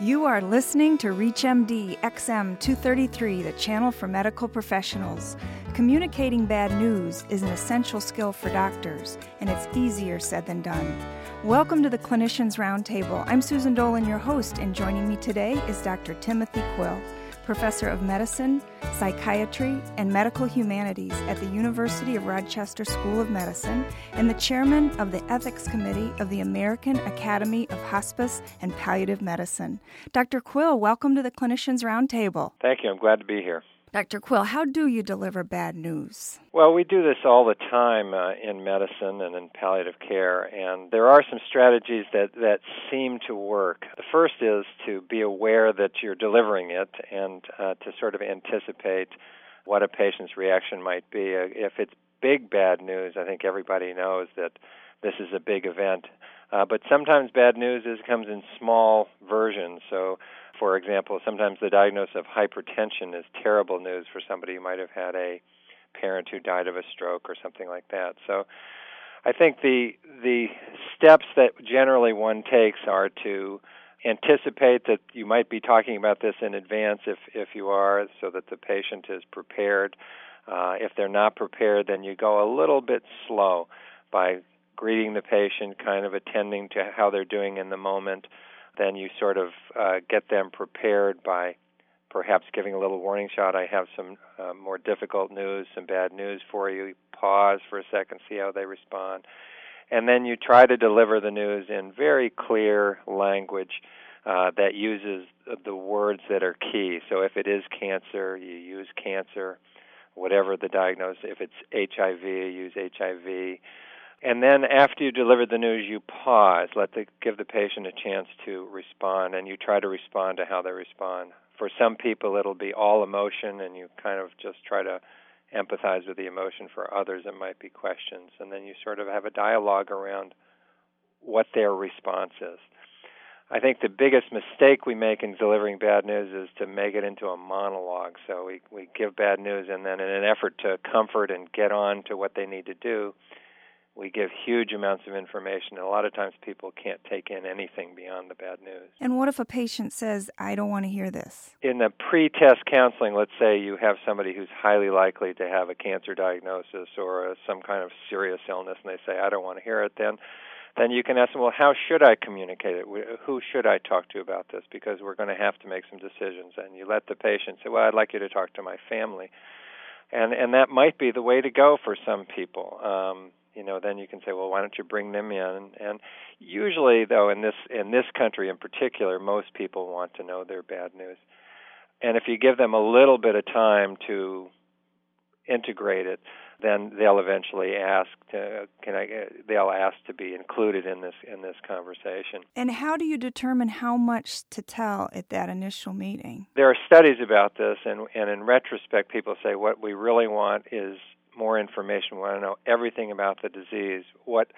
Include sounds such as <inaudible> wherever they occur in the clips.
You are listening to ReachMD XM 233, the channel for medical professionals. Communicating bad news is an essential skill for doctors, and it's easier said than done. Welcome to the Clinicians Roundtable. I'm Susan Dolan, your host, and joining me today is Dr. Timothy Quill professor of medicine, psychiatry, and medical humanities at the University of Rochester School of Medicine, and the chairman of the Ethics Committee of the American Academy of Hospice and Palliative Medicine. Dr. Quill, welcome to the Clinicians Roundtable. Thank you. I'm glad to be here. Dr. Quill, how do you deliver bad news? Well, we do this all the time uh, in medicine and in palliative care, and there are some strategies that, that seem to work. The first is to be aware that you're delivering it and uh, to sort of anticipate what a patient's reaction might be. Uh, if it's big bad news, I think everybody knows that this is a big event. Uh, but sometimes bad news is comes in small versions. So for example, sometimes the diagnosis of hypertension is terrible news for somebody who might have had a parent who died of a stroke or something like that. So I think the the steps that generally one takes are to anticipate that you might be talking about this in advance if if you are so that the patient is prepared. Uh, if they're not prepared, then you go a little bit slow by greeting the patient, kind of attending to how they're doing in the moment, then you sort of uh, get them prepared by perhaps giving a little warning shot. I have some uh, more difficult news, some bad news for you. Pause for a second, see how they respond. And then you try to deliver the news in very clear language uh, that uses the words that are key. So if it is cancer, you use cancer, whatever the diagnosis. If it's HIV, use HIV. And then after you deliver the news, you pause, let the give the patient a chance to respond, and you try to respond to how they respond. For some people, it'll be all emotion, and you kind of just try to empathize with the emotion. For others, it might be questions, and then you sort of have a dialogue around what their response is. I think the biggest mistake we make in delivering bad news is to make it into a monologue. So we we give bad news, and then in an effort to comfort and get on to what they need to do we give huge amounts of information. And a lot of times people can't take in anything beyond the bad news. And what if a patient says, I don't want to hear this? In the pre test counseling, let's say you have somebody who's highly likely to have a cancer diagnosis or a, some kind of serious illness, and they say, I don't want to hear it, then then you can ask them, well, how should I communicate it? Who should I talk to about this? Because we're going to have to make some decisions. And you let the patient say, well, I'd like you to talk to my family. And and that might be the way to go for some people. Um, you know, then you can say, well, why don't you bring them in? And usually, though, in this in this country in particular, most people want to know their bad news. And if you give them a little bit of time to integrate it, then they'll eventually ask to, can I they'll ask to be included in this in this conversation. And how do you determine how much to tell at that initial meeting? There are studies about this and and in retrospect people say what we really want is more information. We want to know everything about the disease. What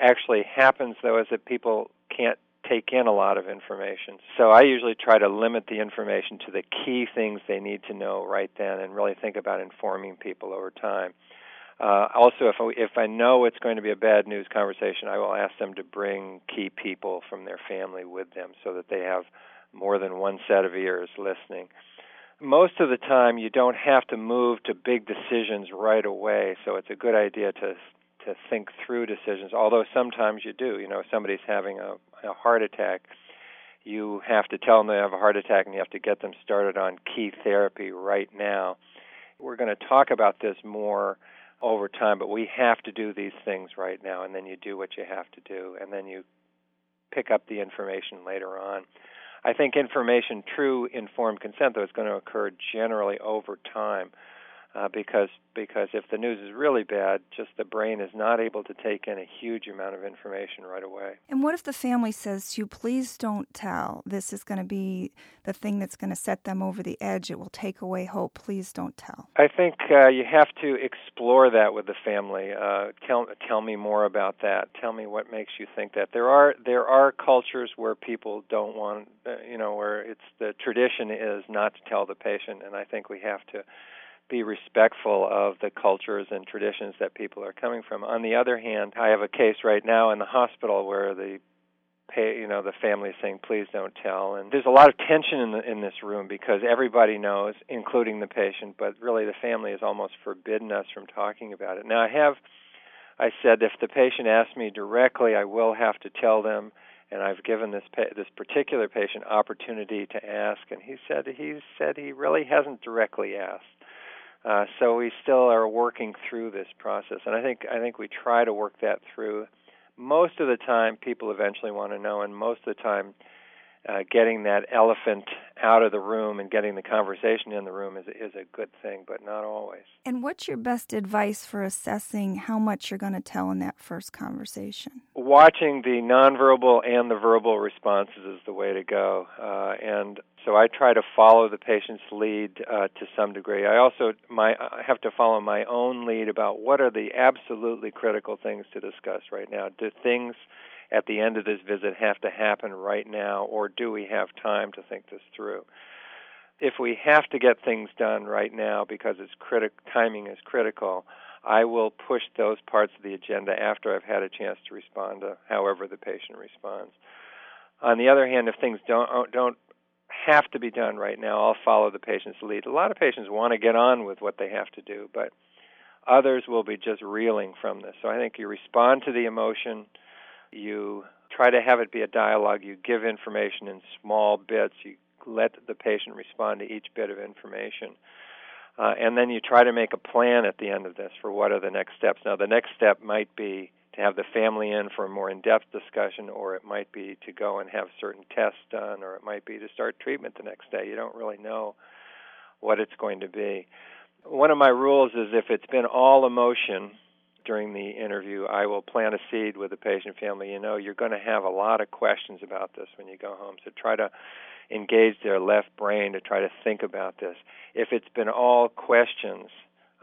actually happens, though, is that people can't take in a lot of information. So I usually try to limit the information to the key things they need to know right then and really think about informing people over time. Uh, also, if I, if I know it's going to be a bad news conversation, I will ask them to bring key people from their family with them so that they have more than one set of ears listening most of the time you don't have to move to big decisions right away. So it's a good idea to to think through decisions although sometimes you do. You know if somebody's having a, a heart attack you have to tell them they have a heart attack and you have to get them started on key therapy right now. We're going to talk about this more over time but we have to do these things right now and then you do what you have to do and then you pick up the information later on I think information, true informed consent, though, is going to occur generally over time uh, because because if the news is really bad, just the brain is not able to take in a huge amount of information right away. And what if the family says to you, "Please don't tell. This is going to be the thing that's going to set them over the edge. It will take away hope. Please don't tell." I think uh, you have to explore that with the family. Uh, tell tell me more about that. Tell me what makes you think that. There are there are cultures where people don't want, uh, you know, where it's the tradition is not to tell the patient, and I think we have to be respectful of the cultures and traditions that people are coming from. On the other hand, I have a case right now in the hospital where the pay, you know the family is saying please don't tell. And there's a lot of tension in the, in this room because everybody knows including the patient but really the family has almost forbidden us from talking about it. Now i have i said if the patient asks me directly i will have to tell them and i've given this pa- this particular patient opportunity to ask and he said he said he really hasn't directly asked uh, so we still are working through this process and i think i think we try to work that through most of the time people eventually want to know, and most of the time uh, getting that elephant out of the room and getting the conversation in the room is is a good thing, but not always. And what's your best advice for assessing how much you're going to tell in that first conversation? Watching the nonverbal and the verbal responses is the way to go, uh, and so I try to follow the patient's lead uh, to some degree. I also my I have to follow my own lead about what are the absolutely critical things to discuss right now. Do things at the end of this visit have to happen right now, or do we have time to think this through? If we have to get things done right now because it's critic timing is critical, I will push those parts of the agenda after I've had a chance to respond to however the patient responds. On the other hand, if things don't uh, don't have to be done right now, I'll follow the patient's lead. A lot of patients want to get on with what they have to do, but others will be just reeling from this. So I think you respond to the emotion you try to have it be a dialogue. You give information in small bits. You let the patient respond to each bit of information. Uh, and then you try to make a plan at the end of this for what are the next steps. Now, the next step might be to have the family in for a more in depth discussion, or it might be to go and have certain tests done, or it might be to start treatment the next day. You don't really know what it's going to be. One of my rules is if it's been all emotion, during the interview, I will plant a seed with the patient family. You know, you're going to have a lot of questions about this when you go home. So try to engage their left brain to try to think about this. If it's been all questions,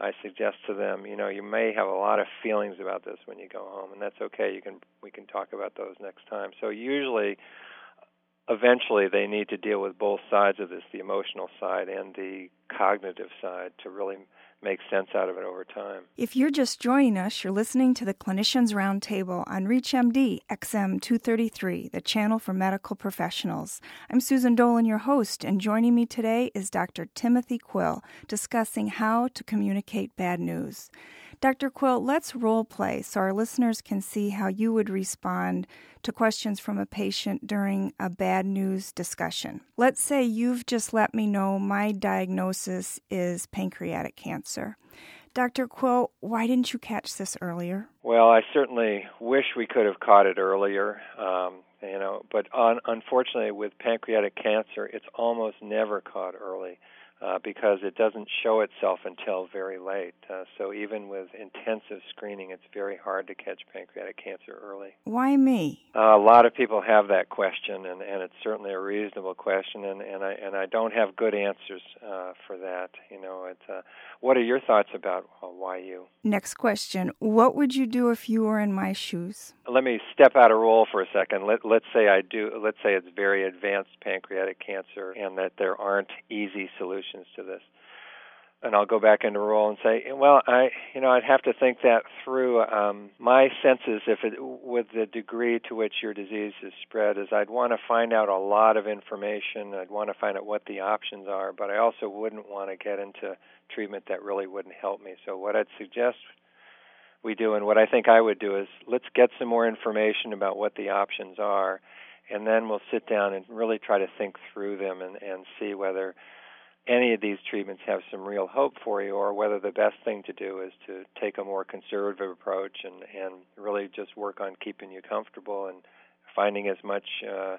I suggest to them, you know, you may have a lot of feelings about this when you go home, and that's okay. You can we can talk about those next time. So usually, eventually, they need to deal with both sides of this, the emotional side and the cognitive side, to really make sense out of it over time. If you're just joining us, you're listening to the Clinicians Roundtable on ReachMD XM 233, the channel for medical professionals. I'm Susan Dolan, your host, and joining me today is Dr. Timothy Quill discussing how to communicate bad news. Dr. Quill, let's role play so our listeners can see how you would respond to questions from a patient during a bad news discussion. Let's say you've just let me know my diagnosis is pancreatic cancer. Dr. Quill, why didn't you catch this earlier? Well, I certainly wish we could have caught it earlier. Um, you know, but on, unfortunately, with pancreatic cancer, it's almost never caught early uh, because it doesn't show itself until very late. Uh, so even with intensive screening, it's very hard to catch pancreatic cancer early. Why me? Uh, a lot of people have that question, and, and it's certainly a reasonable question, and, and I and I don't have good answers uh, for that. You know, it's, uh, what are your thoughts about uh, why you? Next question: What would you do if you were in my shoes? Let me step out of role for a second. Let let's say I do. Let's say it's very advanced pancreatic cancer, and that there aren't easy solutions solutions to this. And I'll go back into role and say, well, I, you know, I'd have to think that through. Um, my sense is, if it, with the degree to which your disease is spread, is I'd want to find out a lot of information. I'd want to find out what the options are, but I also wouldn't want to get into treatment that really wouldn't help me. So what I'd suggest we do, and what I think I would do, is let's get some more information about what the options are, and then we'll sit down and really try to think through them and, and see whether any of these treatments have some real hope for you, or whether the best thing to do is to take a more conservative approach and, and really just work on keeping you comfortable and finding as much uh,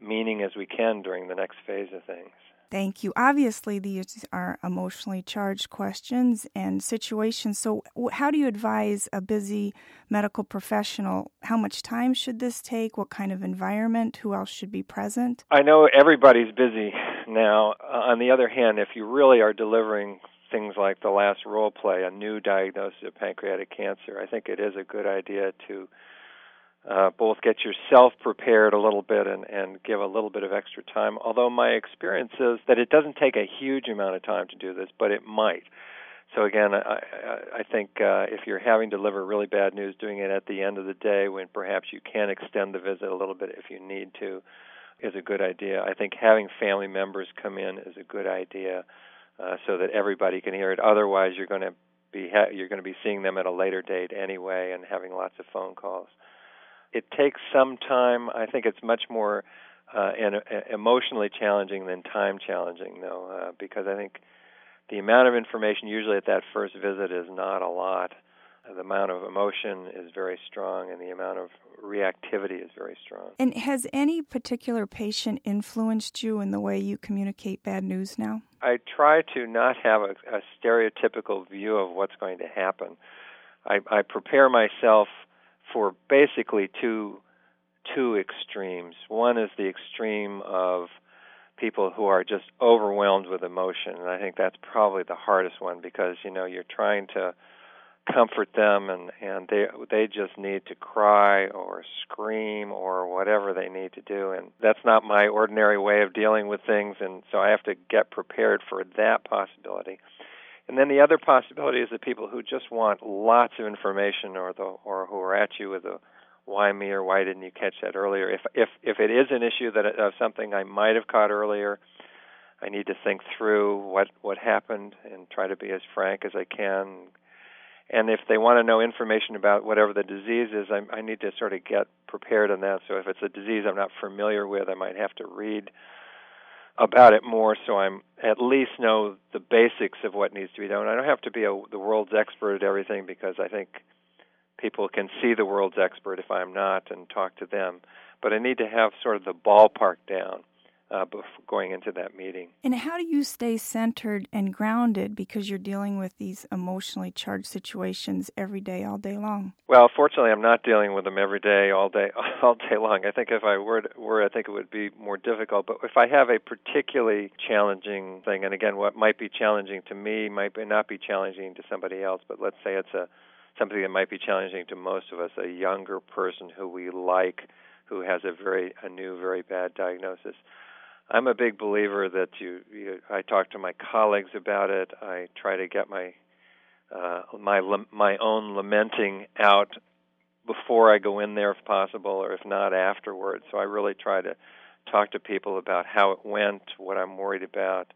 meaning as we can during the next phase of things. Thank you. Obviously, these are emotionally charged questions and situations. So, how do you advise a busy medical professional? How much time should this take? What kind of environment? Who else should be present? I know everybody's busy <laughs> now. Uh, on the other hand, if you really are delivering things like the last role play, a new diagnosis of pancreatic cancer, I think it is a good idea to uh, both get yourself prepared a little bit and, and give a little bit of extra time. Although my experience is that it doesn't take a huge amount of time to do this, but it might. So again, I, I think uh, if you're having to deliver really bad news, doing it at the end of the day when perhaps you can extend the visit a little bit if you need to, is a good idea. I think having family members come in is a good idea, uh, so that everybody can hear it. Otherwise, you're going to be ha- you're going to be seeing them at a later date anyway, and having lots of phone calls. It takes some time. I think it's much more uh, and uh, emotionally challenging than time challenging, though, uh, because I think the amount of information usually at that first visit is not a lot. The amount of emotion is very strong, and the amount of reactivity is very strong. And has any particular patient influenced you in the way you communicate bad news now? I try to not have a, a stereotypical view of what's going to happen. I, I prepare myself for basically two two extremes. One is the extreme of people who are just overwhelmed with emotion, and I think that's probably the hardest one because you know you're trying to comfort them and and they they just need to cry or scream or whatever they need to do. And that's not my ordinary way of dealing with things. And so I have to get prepared for that possibility. And then the other possibility is the people who just want lots of information or the or who are at you with a why me or why didn't you catch that earlier? If if if it is an issue that of something I might have caught earlier I need to think through what what happened and try to be as frank as I can and if they want to know information about whatever the disease is, I, I need to sort of get prepared on that. So if it's a disease I'm not familiar with, I might have to read about it more so I'm at least know the basics of what needs to be done. I don't have to be a, the world's expert at everything because I think people can see the world's expert if I'm not and talk to them. But I need to have sort of the ballpark down uh, before going into that meeting. And how do you stay centered and grounded because you're dealing with these emotionally charged situations every day, all day long? Well, fortunately, I'm not dealing with them every day, all day, <laughs> all day long. I think if I were, were, I think it would be more difficult. But if I have a particularly challenging thing, and again, what might be challenging to me might not be challenging to somebody else. But let's say it's a something that might be challenging to most of us, a younger person who we like, who has a very a new, very bad diagnosis I'm a big believer that you, you I talk to my colleagues about it. I try to get my uh, my my own lamenting out before I go in there if possible, or if not afterwards. So I really try to talk to people about how it went, what I'm worried about,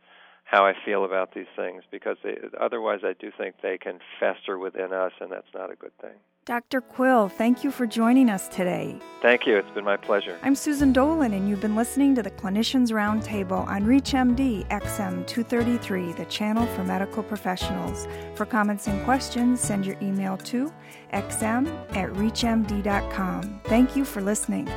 how I feel about these things, because they, otherwise I do think they can fester within us, and that's not a good thing. Dr. Quill, thank you for joining us today. Thank you. It's been my pleasure. I'm Susan Dolan, and you've been listening to the Clinicians Roundtable on ReachMD XM 233, the channel for medical professionals. For comments and questions, send your email to xm at reachmd.com. Thank you for listening.